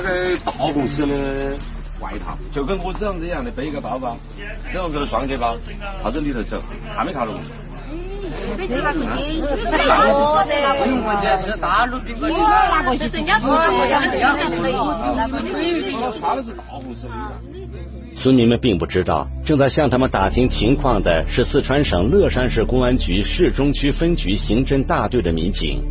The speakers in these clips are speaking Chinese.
穿个大红色的外套，就跟我这样子一样的背一个包包，这样子的双肩包，朝着里头走，看没看到过？我的，苹果这是大陆苹果，我拿过去，人家做的，人家做他穿的是大红色的。村民们并不知道，正在向他们打听情况的是四川省乐山市公安局市中区分局刑侦大队的民警。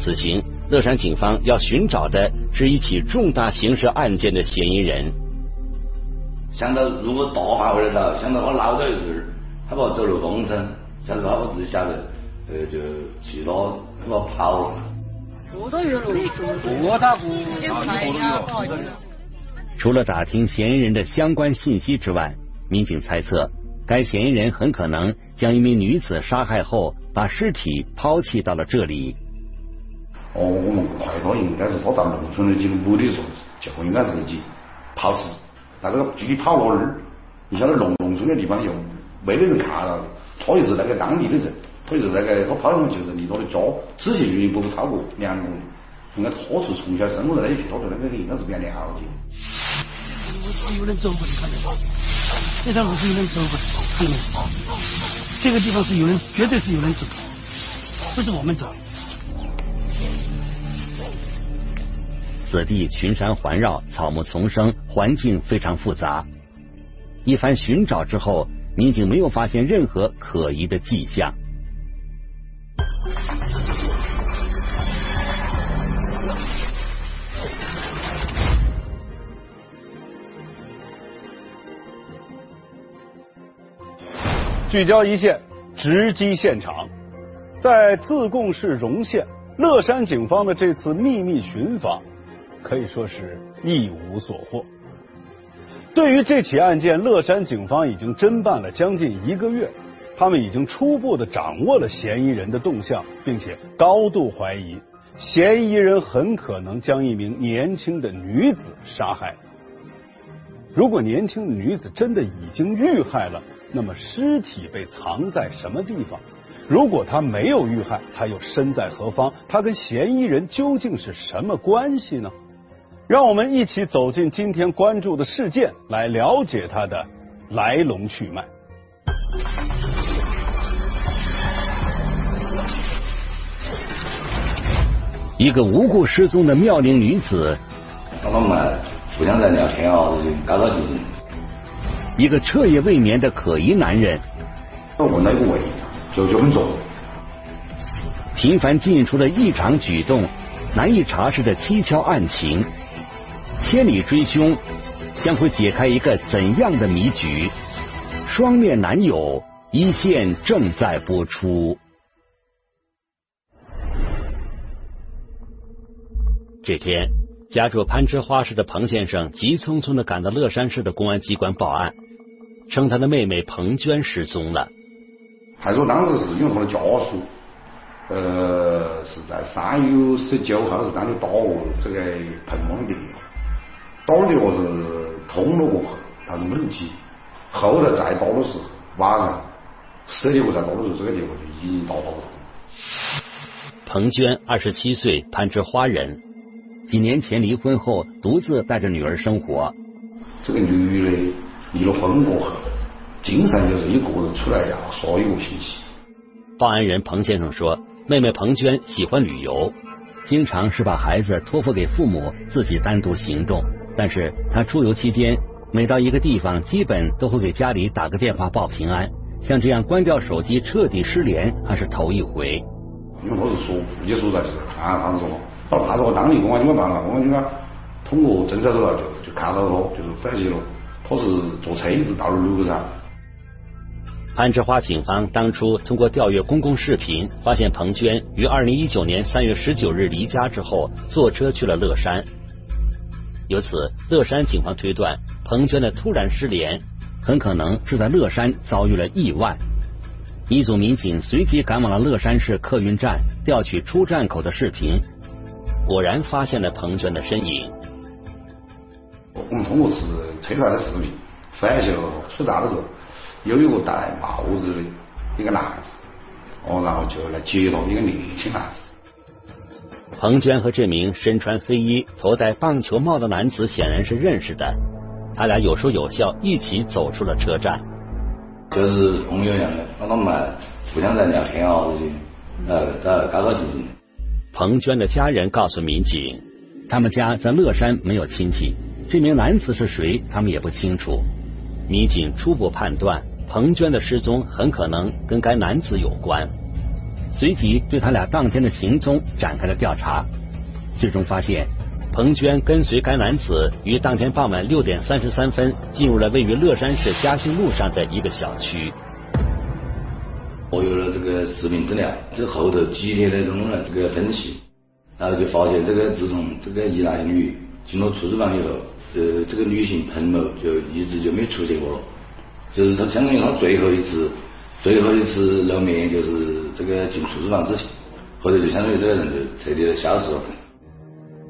此行，乐山警方要寻找的是一起重大刑事案件的嫌疑人。想到如果大范围的找，想到我老早的事，他把我走漏风声，想到他我自己晓得，呃，就其他他跑了。多大月了？多大不？除了打听嫌疑人的相关信息之外，民警猜测，该嫌疑人很可能将一名女子杀害后，把尸体抛弃到了这里。哦，我们怀疑他应该是他到农村的几个目的时候，就应该是自己抛尸。但是具体跑哪儿？你晓得农农村的地方又没得人看到，他又是那个当地的人，他又是那个他跑的就是离他的家直线距离不会超过两公里。应该他是从小生活在那一片，他对那个应该是比较了解。有人走过的，看见吗？这条路是有人走过的，看见没？这个地方是有人，绝对是有人走，不是我们走。此地群山环绕，草木丛生，环境非常复杂。一番寻找之后，民警没有发现任何可疑的迹象。聚焦一线，直击现场。在自贡市荣县，乐山警方的这次秘密寻访可以说是一无所获。对于这起案件，乐山警方已经侦办了将近一个月，他们已经初步的掌握了嫌疑人的动向，并且高度怀疑嫌疑人很可能将一名年轻的女子杀害。如果年轻的女子真的已经遇害了，那么尸体被藏在什么地方？如果她没有遇害，她又身在何方？她跟嫌疑人究竟是什么关系呢？让我们一起走进今天关注的事件，来了解它的来龙去脉。一个无故失踪的妙龄女子，他们互相在聊天啊，高高兴兴。一个彻夜未眠的可疑男人，我问那个位，就就很重。频繁进出的异常举动，难以查实的蹊跷案情，千里追凶将会解开一个怎样的谜局？双面男友一线正在播出。这天，家住攀枝花市的彭先生急匆匆的赶到乐山市的公安机关报案。称他的妹妹彭娟失踪了。派出当时是因为他的家属，呃，是在三月十九号是当天打我这个彭某的电话，打的我是通了过后，但是没人接。后来再打的时候，晚上十点过再打的时候，这个电话就已经打不通。彭娟二十七岁，攀枝花人，几年前离婚后独自带着女儿生活。这个女的。离了婚过后，经常就是一个人出来要耍一个星期。报案人彭先生说，妹妹彭娟喜欢旅游，经常是把孩子托付给父母，自己单独行动。但是他出游期间，每到一个地方，基本都会给家里打个电话报平安。像这样关掉手机、彻底失联，还是头一回。因为他是说户籍所在是看他说，他说当地公安机关办了，公安机关通过侦查手段就就看到了，就是反击了。他是坐车子到了路上。攀枝花警方当初通过调阅公共视频，发现彭娟于二零一九年三月十九日离家之后，坐车去了乐山。由此，乐山警方推断，彭娟的突然失联，很可能是在乐山遭遇了意外。一组民警随即赶往了乐山市客运站，调取出站口的视频，果然发现了彭娟的身影。我们通过是推出来的视频，发现就出站的时候有一个戴帽子的一个男子，哦，然后就来接了一个年轻男子。彭娟和这名身穿黑衣、头戴棒球帽的男子显然是认识的，他俩有说有笑，一起走出了车站。就是朋友一样的，那他们互相在聊天啊这些，呃，在高高兴兴。彭娟的家人告诉民警，他们家在乐山没有亲戚，这名男子是谁，他们也不清楚。民警初步判断，彭娟的失踪很可能跟该男子有关。随即对他俩当天的行踪展开了调查，最终发现彭娟跟随该男子于当天傍晚六点三十三分进入了位于乐山市嘉兴路上的一个小区。我有了这个视频资料，这后头几天的这种这个分析，然后就发现这个自从这个一男一女进了出租房以后，呃，这个女性彭某就一直就没出现过了，就是他相当于他最后一次。最后一次露面就是这个进出租房之前，后头就相当于这个人就彻底的消失了。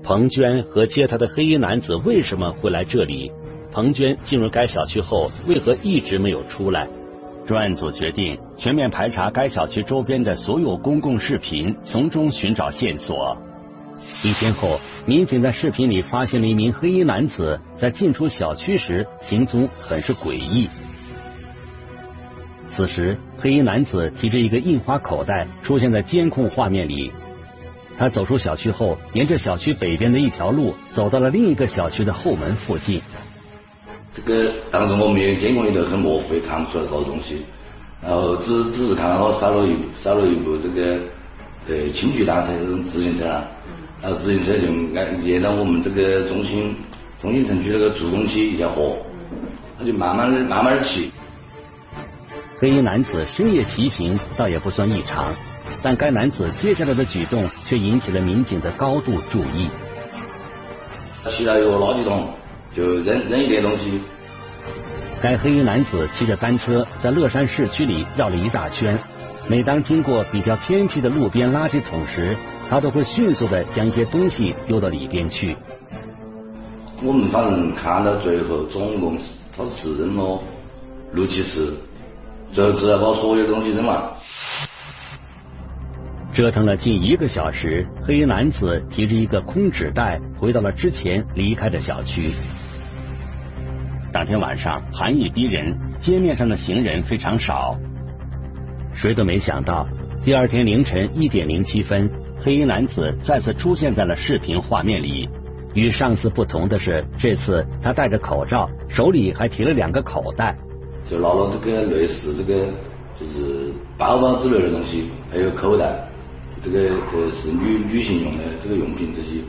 彭娟和接她的黑衣男子为什么会来这里？彭娟进入该小区后为何一直没有出来？专案组决定全面排查该小区周边的所有公共视频，从中寻找线索。一天后，民警在视频里发现了一名黑衣男子在进出小区时行踪很是诡异。此时，黑衣男子提着一个印花口袋出现在监控画面里。他走出小区后，沿着小区北边的一条路走到了另一个小区的后门附近。这个当时我们有监控里头很模糊，也看不出来啥东西。然后只只是看到他少了一少了一部这个呃轻距单车这种自行车啊。然后自行车就挨沿着我们这个中心中心城区那个助攻区一条河，他就慢慢的慢慢的骑。黑衣男子深夜骑行倒也不算异常，但该男子接下来的举动却引起了民警的高度注意。他骑到一个垃圾桶，就扔扔一点东西。该黑衣男子骑着单车在乐山市区里绕了一大圈，每当经过比较偏僻的路边垃圾桶时，他都会迅速的将一些东西丢到里边去。我们反正看到最后，总共他是扔了六七次。就只要把所有东西扔了。折腾了近一个小时，黑衣男子提着一个空纸袋回到了之前离开的小区。当天晚上寒意逼人，街面上的行人非常少。谁都没想到，第二天凌晨一点零七分，黑衣男子再次出现在了视频画面里。与上次不同的是，这次他戴着口罩，手里还提了两个口袋。就拿了这个类似这个就是包包之类的东西，还有口袋，这个呃是女女性用的这个用品这些，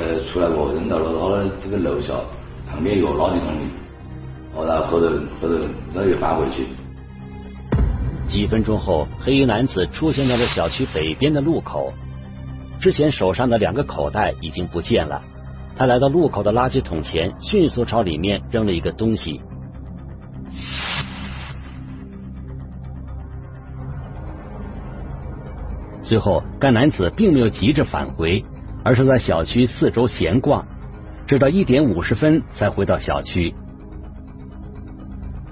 呃出来过扔到了他的这个楼下旁边一个垃圾桶里，哦然后后头后头然后又返回去。几分钟后，黑衣男子出现在了小区北边的路口，之前手上的两个口袋已经不见了。他来到路口的垃圾桶前，迅速朝里面扔了一个东西。最后，该男子并没有急着返回，而是在小区四周闲逛，直到一点五十分才回到小区。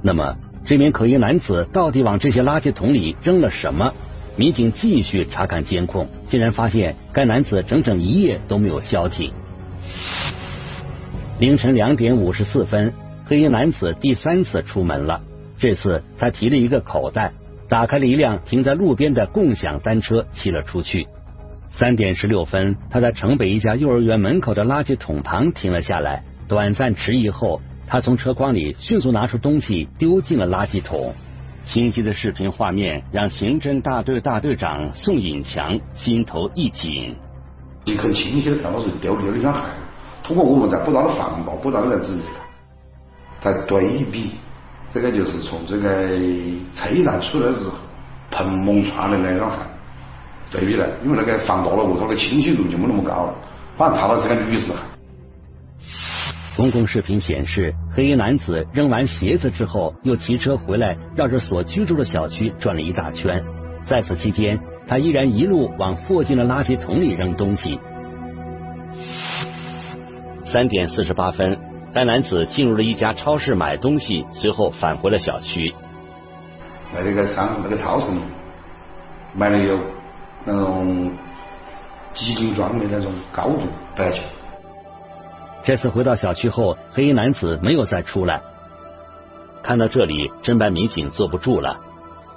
那么，这名可疑男子到底往这些垃圾桶里扔了什么？民警继续查看监控，竟然发现该男子整整一夜都没有消停。凌晨两点五十四分，黑衣男子第三次出门了，这次他提了一个口袋。打开了一辆停在路边的共享单车，骑了出去。三点十六分，他在城北一家幼儿园门口的垃圾桶旁停了下来。短暂迟疑后，他从车筐里迅速拿出东西，丢进了垃圾桶。清晰的视频画面让刑侦大队大队长宋引强心头一紧。你很清晰的看到是丢丢了一双鞋。通过我们在不断的放大、不断的在仔细看，在对比。这个就是从这个车站出来之后，蓬蒙穿的那双鞋对比来，因为那个放大了后，它的清晰度就没那么高了。反正看到是个女士。公共视频显示，黑衣男子扔完鞋子之后，又骑车回来，绕着所居住的小区转了一大圈。在此期间，他依然一路往附近的垃圾桶里扔东西。三点四十八分。该男子进入了一家超市买东西，随后返回了小区。在那个商那个超市里，买了有那种几斤装的那种高度白酒。这次回到小区后，黑衣男子没有再出来。看到这里，侦办民警坐不住了。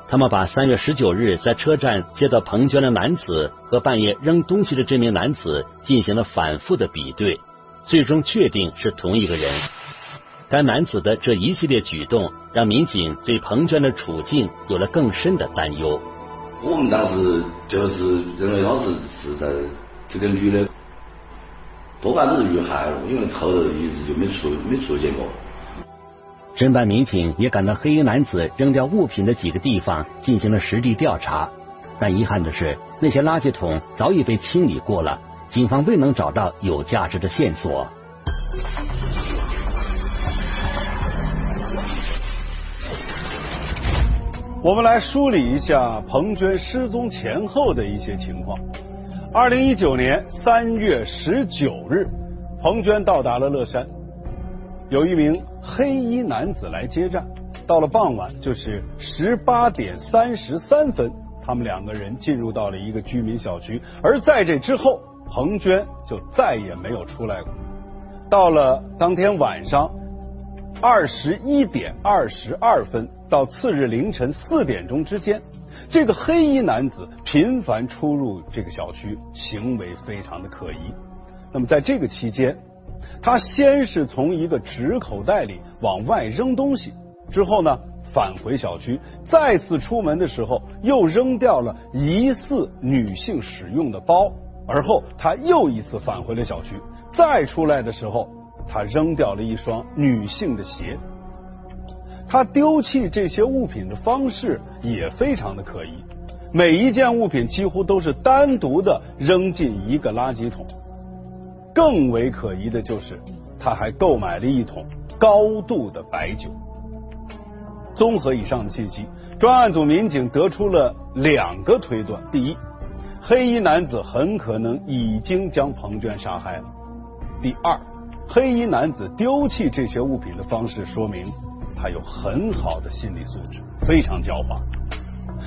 他们把三月十九日在车站接到彭娟的男子和半夜扔东西的这名男子进行了反复的比对，最终确定是同一个人。该男子的这一系列举动，让民警对彭娟的处境有了更深的担忧。我们当时就是认为他是是在这个女的，多半都是遇害了，因为后头一直就没出没出现过。侦办民警也赶到黑衣男子扔掉物品的几个地方进行了实地调查，但遗憾的是，那些垃圾桶早已被清理过了，警方未能找到有价值的线索。我们来梳理一下彭娟失踪前后的一些情况。二零一九年三月十九日，彭娟到达了乐山，有一名黑衣男子来接站。到了傍晚，就是十八点三十三分，他们两个人进入到了一个居民小区。而在这之后，彭娟就再也没有出来过。到了当天晚上二十一点二十二分。到次日凌晨四点钟之间，这个黑衣男子频繁出入这个小区，行为非常的可疑。那么在这个期间，他先是从一个纸口袋里往外扔东西，之后呢返回小区，再次出门的时候又扔掉了疑似女性使用的包，而后他又一次返回了小区，再出来的时候，他扔掉了一双女性的鞋。他丢弃这些物品的方式也非常的可疑，每一件物品几乎都是单独的扔进一个垃圾桶。更为可疑的就是，他还购买了一桶高度的白酒。综合以上的信息，专案组民警得出了两个推断：第一，黑衣男子很可能已经将彭娟杀害了；第二，黑衣男子丢弃这些物品的方式说明。他有很好的心理素质，非常狡猾。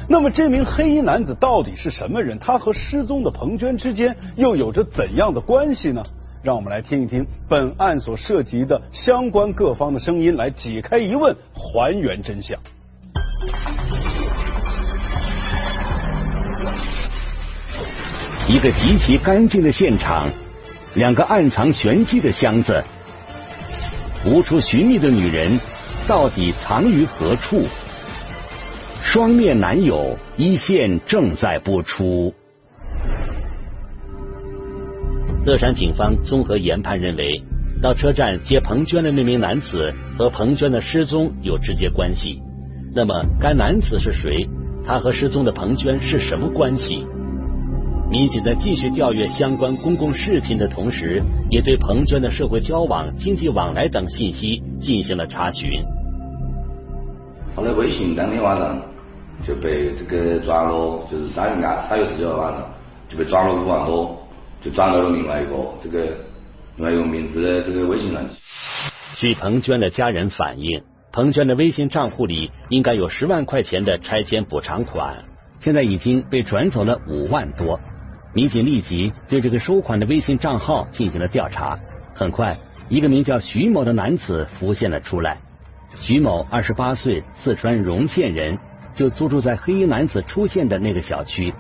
那么，这名黑衣男子到底是什么人？他和失踪的彭娟之间又有着怎样的关系呢？让我们来听一听本案所涉及的相关各方的声音，来解开疑问，还原真相。一个极其干净的现场，两个暗藏玄机的箱子，无处寻觅的女人。到底藏于何处？双面男友一线正在播出。乐山警方综合研判认为，到车站接彭娟的那名男子和彭娟的失踪有直接关系。那么，该男子是谁？他和失踪的彭娟是什么关系？民警在继续调阅相关公共视频的同时，也对彭娟的社会交往、经济往来等信息进行了查询。他的微信当天晚上就被这个转了，就是三月二三月十九号晚上就被转了五万多，就转到了另外一个这个另外一个名字的这个微信上。据彭娟的家人反映，彭娟的微信账户里应该有十万块钱的拆迁补偿款，现在已经被转走了五万多。民警立即对这个收款的微信账号进行了调查，很快，一个名叫徐某的男子浮现了出来。徐某二十八岁，四川荣县人，就租住在黑衣男子出现的那个小区。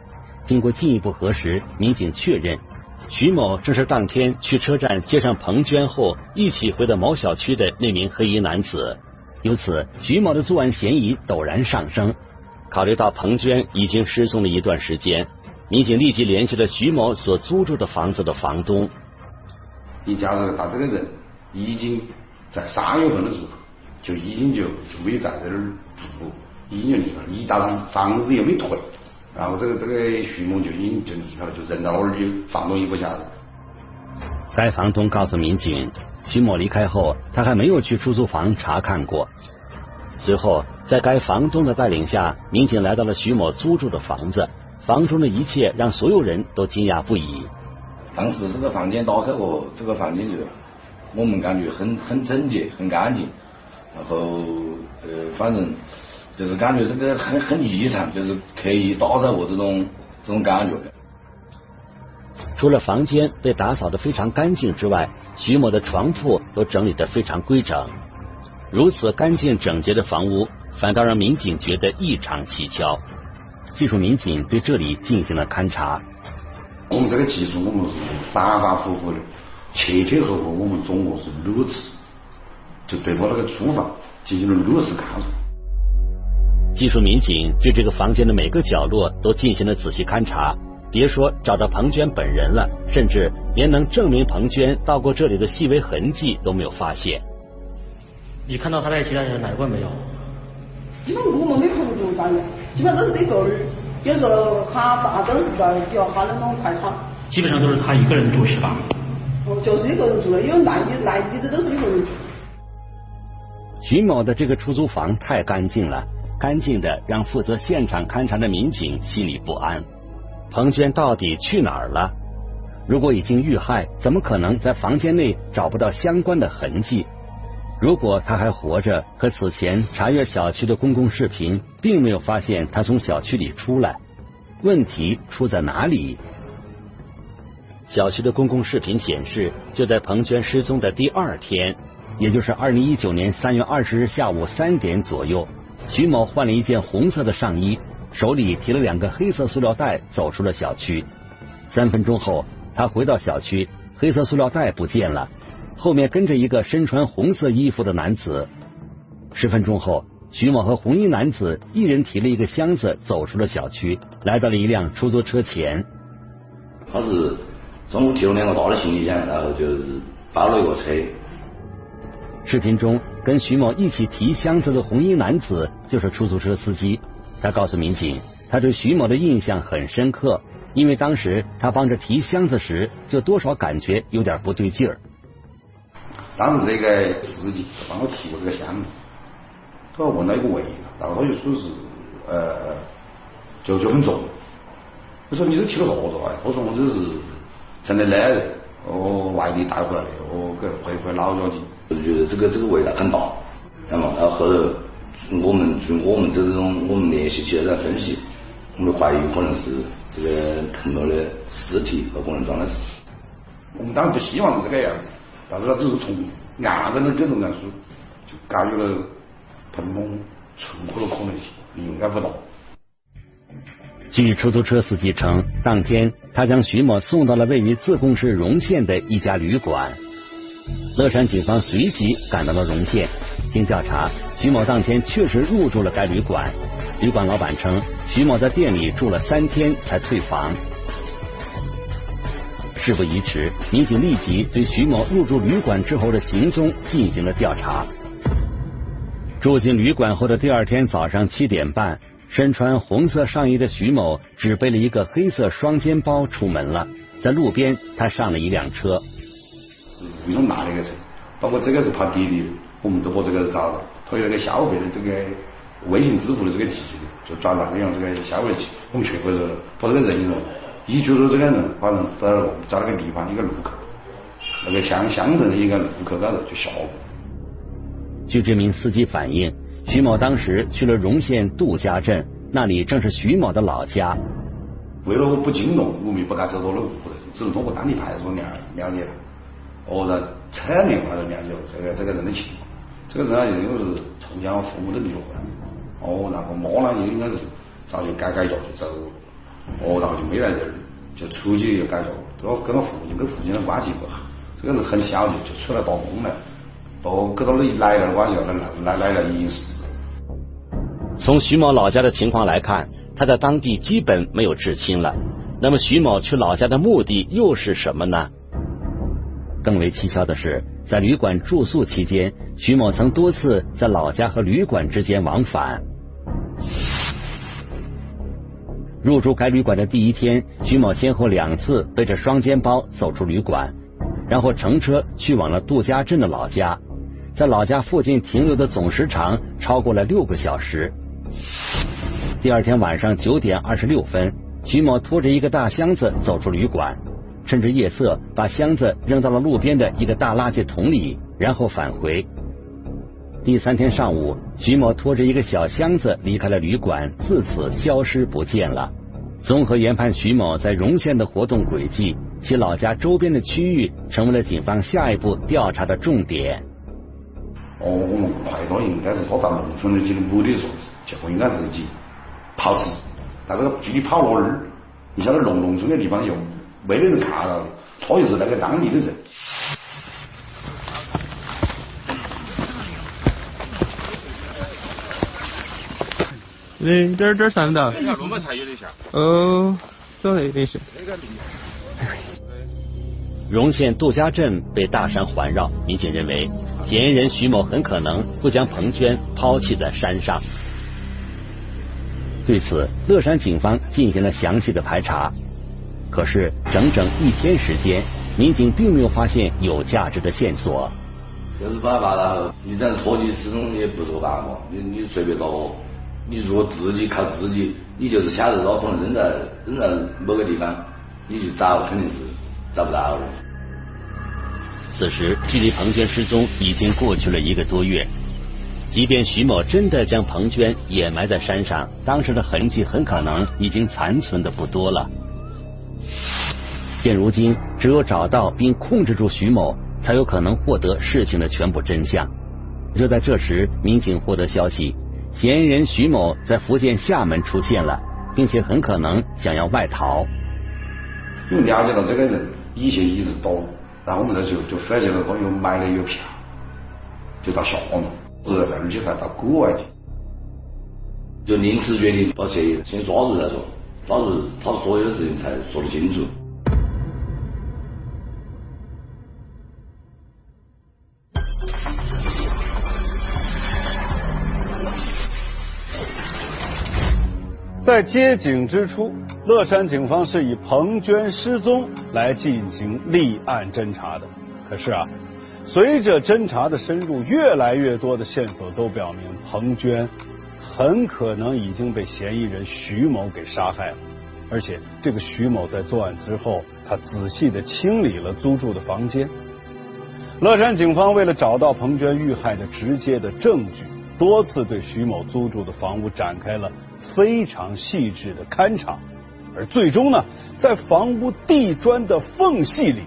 经过进一步核实，民警确认，徐某正是当天去车站接上彭娟后一起回到某小区的那名黑衣男子。由此，徐某的作案嫌疑陡然上升。考虑到彭娟已经失踪了一段时间。民警立即联系了徐某所租住的房子的房东。你假如他这个人已经在三月份的时候就已经就就没在这儿住，已经就离了，一打上房子也没退，然后这个这个徐某就已经就离开了，就扔到那儿，就房东也不晓得。该房东告诉民警，徐某离开后，他还没有去出租房查看过。随后，在该房东的带领下，民警来到了徐某租住的房子。房中的一切让所有人都惊讶不已。当时这个房间打开过，这个房间就我们感觉很很整洁、很干净。然后呃，反正就是感觉这个很很异常，就是刻意打扫过这种这种感觉。除了房间被打扫的非常干净之外，徐某的床铺都整理的非常规整。如此干净整洁的房屋，反倒让民警觉得异常蹊跷。技术民警对这里进行了勘查。我们这个技术，我们是反反复复的，前前后后，我们总共是六次，就对我那个厨房进行了六次勘查。技术民警对这个房间的每个角落都进行了仔细勘查，别说找到彭娟本人了，甚至连能证明彭娟到过这里的细微痕迹都没有发现。你看到他在其他人来过没有？因为我们没碰过大人，基本都是这个儿。有时候他爸都是在叫他那种快餐。基本上都是他一个人住是吧？哦，就是一个人住的，因为来的来的都是一个人住。徐某的这个出租房太干净了，干净的让负责现场勘查的民警心里不安。彭娟到底去哪儿了？如果已经遇害，怎么可能在房间内找不到相关的痕迹？如果他还活着，可此前查阅小区的公共视频，并没有发现他从小区里出来，问题出在哪里？小区的公共视频显示，就在彭娟失踪的第二天，也就是二零一九年三月二十日下午三点左右，徐某换了一件红色的上衣，手里提了两个黑色塑料袋，走出了小区。三分钟后，他回到小区，黑色塑料袋不见了。后面跟着一个身穿红色衣服的男子。十分钟后，徐某和红衣男子一人提了一个箱子走出了小区，来到了一辆出租车前。他是中午提了两个大的行李箱，然后就是包了一个车。视频中跟徐某一起提箱子的红衣男子就是出租车司机。他告诉民警，他对徐某的印象很深刻，因为当时他帮着提箱子时，就多少感觉有点不对劲儿。当时这个司机帮我提过这个箱子，他问了一个味道，然后他就说是呃，就就很重。我说你都提了多少啊？我说我这是城里来的，我外地带回来的，我给回回老家去。我就觉得这个这个味道很大，那么然后后头我们就我们这种我们联系起来在分析，我们怀疑可能是这个碰到的尸体和可能装的是。我们当然不希望是这个样子。但是他只是从案证的这种来说，就感觉了彭某存活的可能性应该不大。据出租车司机称，当天他将徐某送到了位于自贡市荣县的一家旅馆。乐山警方随即赶到了荣县，经调查，徐某当天确实入住了该旅馆。旅馆老板称，徐某在店里住了三天才退房。事不宜迟，民警立即对徐某入住旅馆之后的行踪进行了调查。住进旅馆后的第二天早上七点半，身穿红色上衣的徐某只背了一个黑色双肩包出门了。在路边，他上了一辆车。不用拿那个车，包括这个是他爹的，我们都把这个找到。他有那个消费的这个微信支付的这个技术，就转让用这个消费器，我们全部是，把这个人员。依据说这个人反正在在那个地方一个路口，那个乡乡镇的一个路口高头就下过。据这名司机反映，徐某当时去了荣县杜家镇，那里正是徐某的老家。为了不惊动，我们不敢走他的屋，只能通过当地派出所了了解他。哦，在侧面还是了解这个这个人的情况。这个人啊，因为是从小父母都离了婚，哦，然后妈呢也应该是早就改改嫁就走。哦，然后就没来这儿，就出去又改嫁，跟跟他父亲跟父亲的关系不好，这个人很小就就出来打工了，都跟他的奶奶关系很好，奶奶奶隐私。从徐某老家的情况来看，他在当地基本没有至亲了。那么徐某去老家的目的又是什么呢？更为蹊跷的是，在旅馆住宿期间，徐某曾多次在老家和旅馆之间往返。入住该旅馆的第一天，徐某先后两次背着双肩包走出旅馆，然后乘车去往了杜家镇的老家，在老家附近停留的总时长超过了六个小时。第二天晚上九点二十六分，徐某拖着一个大箱子走出旅馆，趁着夜色把箱子扔到了路边的一个大垃圾桶里，然后返回。第三天上午，徐某拖着一个小箱子离开了旅馆，自此消失不见了。综合研判徐某在荣县的活动轨迹，其老家周边的区域成为了警方下一步调查的重点。哦，我们怀疑应该是他到农村的几个目的所就应该是去跑尸，但这个具体跑哪儿，你晓得农农村的地方又没得人看到的，他又是那个当地的人。对，这儿这儿看得到。那路嘛才有点像。哦，走的有点像。荣县杜家镇被大山环绕，民警认为嫌疑人徐某很可能会将彭娟抛弃在山上。对此，乐山警方进行了详细的排查，可是整整一天时间，民警并没有发现有价值的线索。就是把他了，你这样拖你始终也不是个办法，你你随便找我。你如果自己靠自己，你就是晓得老可能扔在扔在某个地方，你去找肯定是找不到的。此时距离彭娟失踪已经过去了一个多月，即便徐某真的将彭娟掩埋在山上，当时的痕迹很可能已经残存的不多了。现如今，只有找到并控制住徐某，才有可能获得事情的全部真相。就在这时，民警获得消息。嫌疑人徐某在福建厦门出现了，并且很可能想要外逃。因为了解到这个人以前一直躲，然后我们那时候就发现了他有买了有票，就到厦门，不是而且还到国外去，就临时决定把嫌疑人先抓住再说，抓住他所有的事情才说得清楚。在接警之初，乐山警方是以彭娟失踪来进行立案侦查的。可是啊，随着侦查的深入，越来越多的线索都表明，彭娟很可能已经被嫌疑人徐某给杀害了。而且，这个徐某在作案之后，他仔细的清理了租住的房间。乐山警方为了找到彭娟遇害的直接的证据，多次对徐某租住的房屋展开了。非常细致的勘查，而最终呢，在房屋地砖的缝隙里，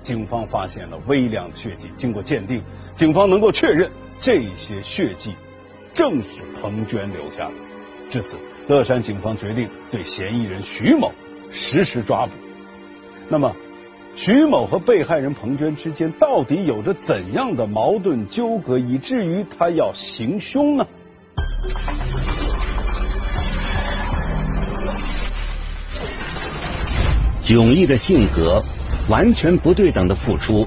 警方发现了微量血迹。经过鉴定，警方能够确认这些血迹正是彭娟留下的。至此，乐山警方决定对嫌疑人徐某实施抓捕。那么，徐某和被害人彭娟之间到底有着怎样的矛盾纠葛，以至于他要行凶呢？迥异的性格，完全不对等的付出，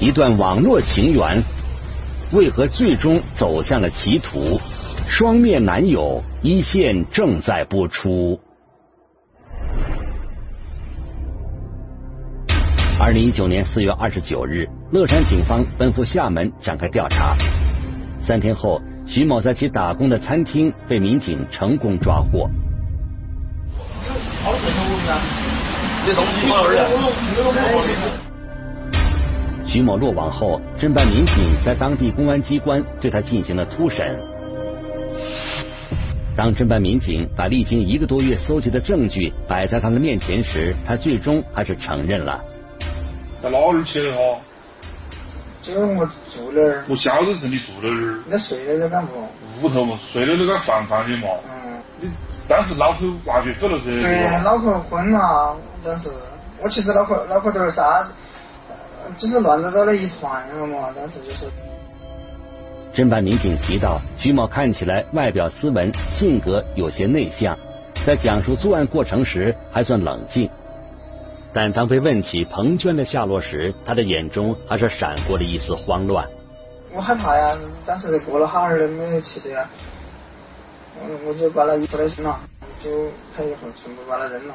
一段网络情缘，为何最终走向了歧途？双面男友一线正在播出。二零一九年四月二十九日，乐山警方奔赴厦门展开调查。三天后，徐某在其打工的餐厅被民警成功抓获。徐某落网后，侦办民警在当地公安机关对他进行了突审。当侦办民警把历经一个多月搜集的证据摆在他的面前时，他最终还是承认了。在哪儿去的哈？就是我住那儿。我晓得是你住那儿。那睡的那个屋？屋头嘛，睡的那个房房间嘛。嗯。你当时脑壳完全走了噻。对，脑壳昏了。但是，我其实脑壳脑壳头啥，就是乱糟糟的一团了嘛。但是就是。侦办民警提到，徐某看起来外表斯文，性格有些内向，在讲述作案过程时还算冷静。但当被问起彭娟的下落时，他的眼中还是闪过了一丝慌乱。我害怕呀，当时过了好儿没有气的呀，我我就把那衣服都扔了，就他以后全部把它扔了。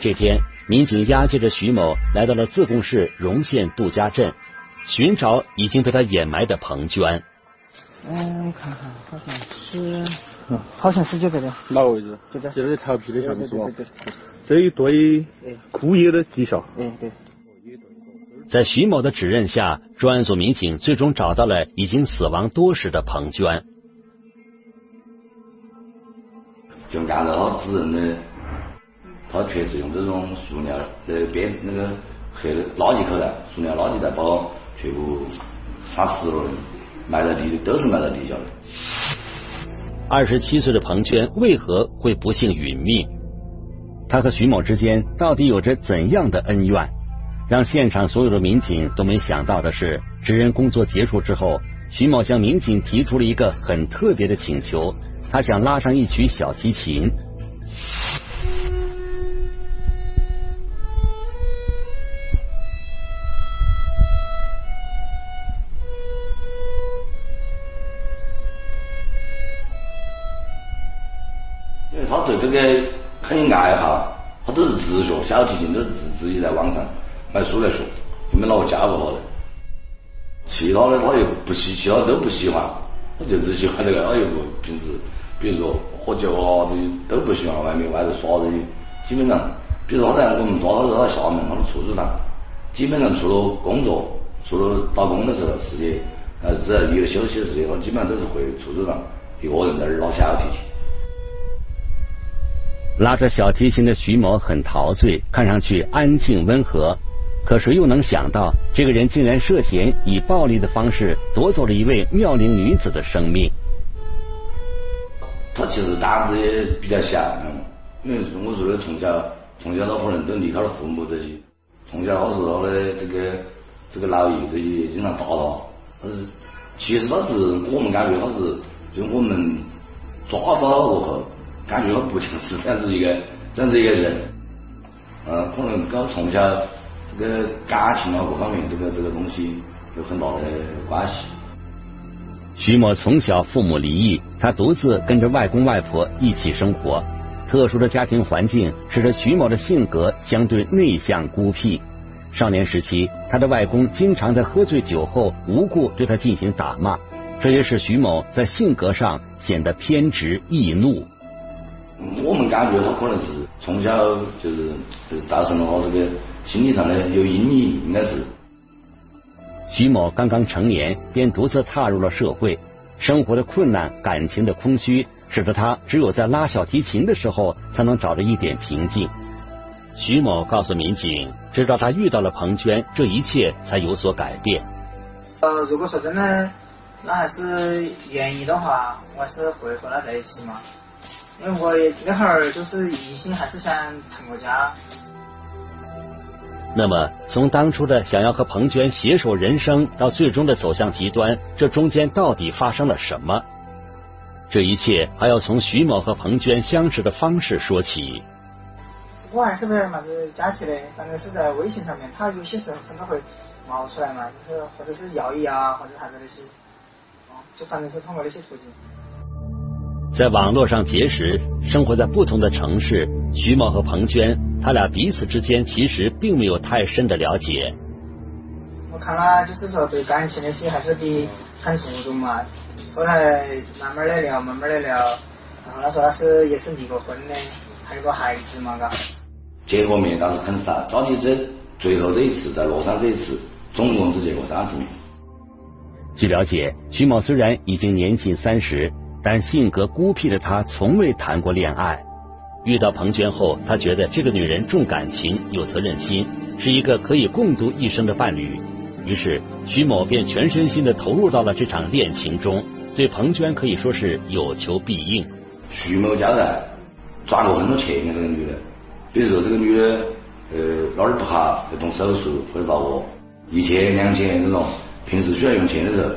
这天，民警押解着徐某来到了自贡市荣县杜家镇，寻找已经被他掩埋的彭娟。嗯，我看看，好像是，好像是就这个。哪个位置？就这。就那调皮的下面是吧？对对对。这一堆枯叶的底下。嗯对。在徐某的指认下，专案组民警最终找到了已经死亡多时的彭娟。就按照他指认的，他确实用这种塑料呃边那个黑的垃圾口袋、塑料垃圾袋把全部杀死了，埋在地里，都是埋在地下的。二十七岁的彭娟为何会不幸殒命？他和徐某之间到底有着怎样的恩怨？让现场所有的民警都没想到的是，指认工作结束之后，徐某向民警提出了一个很特别的请求，他想拉上一曲小提琴。这个肯定爱好，他都是自学，小提琴都是自自己在网上买书来学，又没哪个教过他的。其他的他又不喜，其他都不喜欢，他就只喜欢这个。他又不平时，比如说喝酒啊这些都不喜欢，外面外头耍这些。基本上，比如他在我们抓他在他厦门，他的处处长，基本上除了工作，除了打工的时候时间，呃，只要一有休息的时间，他基本上都是回处处长一个人在那儿拉小提琴。拉着小提琴的徐某很陶醉，看上去安静温和。可谁又能想到，这个人竟然涉嫌以暴力的方式夺走了一位妙龄女子的生命？他其实胆子也比较小，因为我说的从小从小他可能都离开了父母这些，从小他是他的这个这个老爷这些经常打他，但是其实他是我们感觉他是就我们抓到他过后，感觉他不像是这样子一个这样子一个人，呃，可能跟从小。这个感情啊，各方面，这个这个东西有很大的关系。徐某从小父母离异，他独自跟着外公外婆一起生活。特殊的家庭环境使得徐某的性格相对内向孤僻。少年时期，他的外公经常在喝醉酒后无故对他进行打骂，这也使徐某在性格上显得偏执易怒。我们感觉他可能是从小就是造成了他这个。心理上的有阴影，应该是。徐某刚刚成年，便独自踏入了社会，生活的困难、感情的空虚，使得他只有在拉小提琴的时候，才能找着一点平静。徐某告诉民警，直到他遇到了彭娟，这一切才有所改变。呃，如果说真的，那还是愿意的话，我还是会和他在一起嘛。因为我那会儿就是一心还是想成个家。那么，从当初的想要和彭娟携手人生，到最终的走向极端，这中间到底发生了什么？这一切还要从徐某和彭娟相识的方式说起。我还是不晓得子加起的，反正是在微信上面，他有些时候可能会冒出来嘛，就是或者是要一啊，或者啥子那些，哦，就反正是通过那些途径。在网络上结识，生活在不同的城市，徐某和彭娟。他俩彼此之间其实并没有太深的了解。我看他就是说对感情那些还是比很注重嘛。后来慢慢的聊，慢慢的聊，然后他说他是也是离过婚的，还有个孩子嘛，嘎。见过面倒是很少，到你这最后这一次在乐山这一次，总共只见过三次面。据了解，徐某虽然已经年近三十，但性格孤僻的他从未谈过恋爱。遇到彭娟后，他觉得这个女人重感情、有责任心，是一个可以共度一生的伴侣。于是，徐某便全身心的投入到了这场恋情中，对彭娟可以说是有求必应。徐某家人，赚过很多钱的这个女的，比如说这个女的，呃，哪儿不好要动手术或者咋个，一千两千这种，平时需要用钱的时候，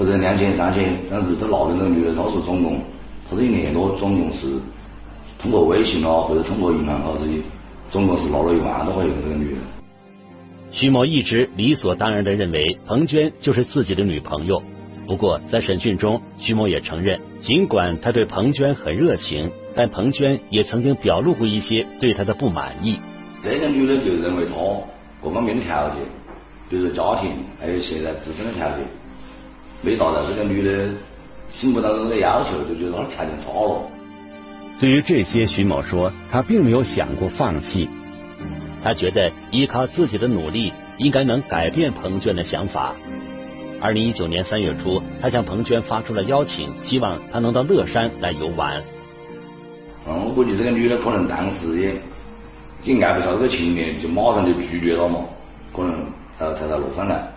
或者两千三千这样子都拿给这个女的。他说总共，他这一年多总共是。通过微信啊，或者通过银行啊这些，总共是拿了一万多块钱。这个女人，徐某一直理所当然的认为彭娟就是自己的女朋友。不过在审讯中，徐某也承认，尽管他对彭娟很热情，但彭娟也曾经表露过一些对他的不满意。这个女的就认为他各方面的条件，比如说家庭，还有现在自身的条件，没达到这个女的心目当中的要求，就觉得她条件差了。对于这些，徐某说，他并没有想过放弃。他觉得依靠自己的努力，应该能改变彭娟的想法。二零一九年三月初，他向彭娟发出了邀请，希望她能到乐山来游玩。嗯，我估计这个女的可能当时也也爱不下这个情面，就马上就拒绝了嘛，可能才才到乐山来。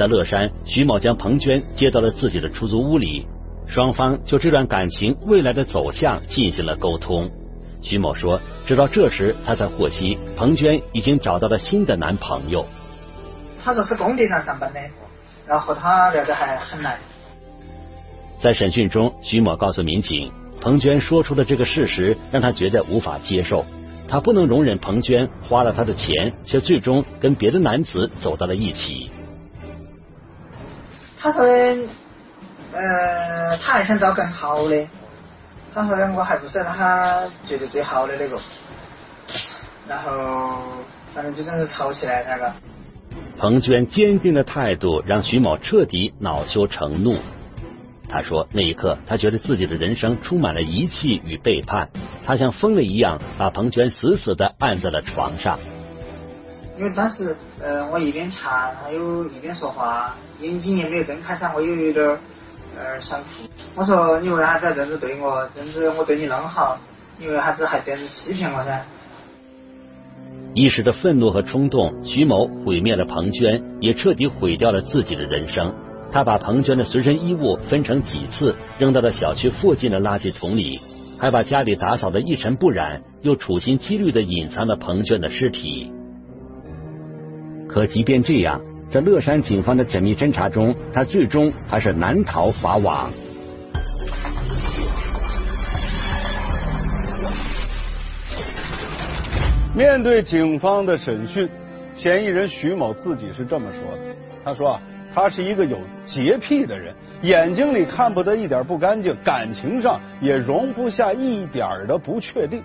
在乐山，徐某将彭娟接到了自己的出租屋里，双方就这段感情未来的走向进行了沟通。徐某说，直到这时他才获悉，彭娟已经找到了新的男朋友。他说是工地上上班的，然后和他聊得还很来。在审讯中，徐某告诉民警，彭娟说出的这个事实让他觉得无法接受，他不能容忍彭娟花了他的钱，却最终跟别的男子走到了一起。他说的，呃，他还想找更好的。他说的我还不是让他觉得最好的那个，然后反正就这样子吵起来那个。彭娟坚定的态度让徐某彻底恼羞成怒。他说那一刻他觉得自己的人生充满了遗弃与背叛，他像疯了一样把彭娟死死的按在了床上。因为当时呃我一边查，还有一边说话，眼睛也没有睁开噻，我又有点呃想哭。我说你为啥子这样子对我？这样子我对你那么好，你为啥子还这样子欺骗我噻？一时的愤怒和冲动，徐某毁灭了彭娟，也彻底毁掉了自己的人生。他把彭娟的随身衣物分成几次，扔到了小区附近的垃圾桶里，还把家里打扫的一尘不染，又处心积虑的隐藏了彭娟的尸体。可即便这样，在乐山警方的缜密侦查中，他最终还是难逃法网。面对警方的审讯，嫌疑人徐某自己是这么说的：“他说啊，他是一个有洁癖的人，眼睛里看不得一点不干净，感情上也容不下一点的不确定。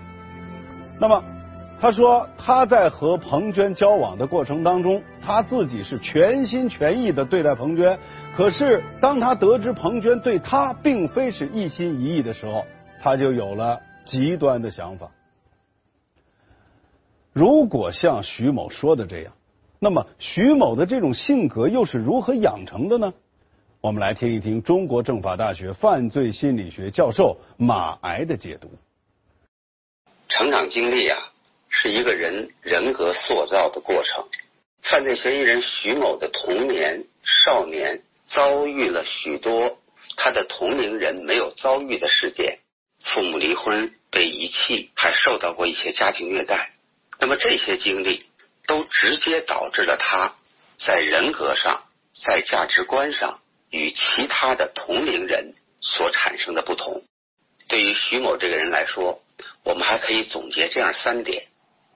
那么，他说他在和彭娟交往的过程当中，他自己是全心全意的对待彭娟。可是，当他得知彭娟对他并非是一心一意的时候，他就有了极端的想法。”如果像徐某说的这样，那么徐某的这种性格又是如何养成的呢？我们来听一听中国政法大学犯罪心理学教授马癌的解读。成长经历啊，是一个人人格塑造的过程。犯罪嫌疑人徐某的童年、少年遭遇了许多他的同龄人没有遭遇的事件，父母离婚、被遗弃，还受到过一些家庭虐待。那么这些经历都直接导致了他在人格上、在价值观上与其他的同龄人所产生的不同。对于徐某这个人来说，我们还可以总结这样三点：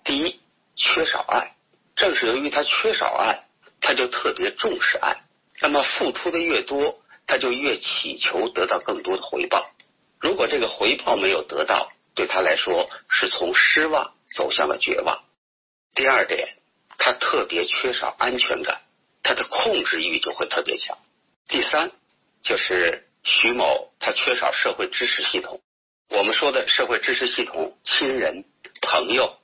第一，缺少爱。正是由于他缺少爱，他就特别重视爱。那么付出的越多，他就越祈求得到更多的回报。如果这个回报没有得到，对他来说是从失望。走向了绝望。第二点，他特别缺少安全感，他的控制欲就会特别强。第三，就是徐某他缺少社会支持系统。我们说的社会支持系统，亲人、朋友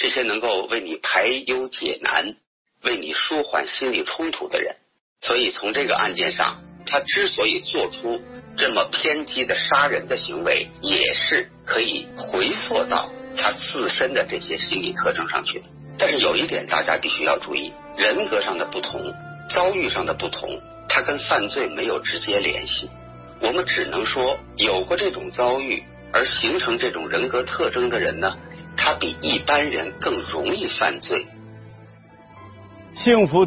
这些能够为你排忧解难、为你舒缓心理冲突的人。所以从这个案件上，他之所以做出这么偏激的杀人的行为，也是可以回溯到。他自身的这些心理特征上去的，但是有一点大家必须要注意：人格上的不同、遭遇上的不同，它跟犯罪没有直接联系。我们只能说，有过这种遭遇而形成这种人格特征的人呢，他比一般人更容易犯罪。幸福。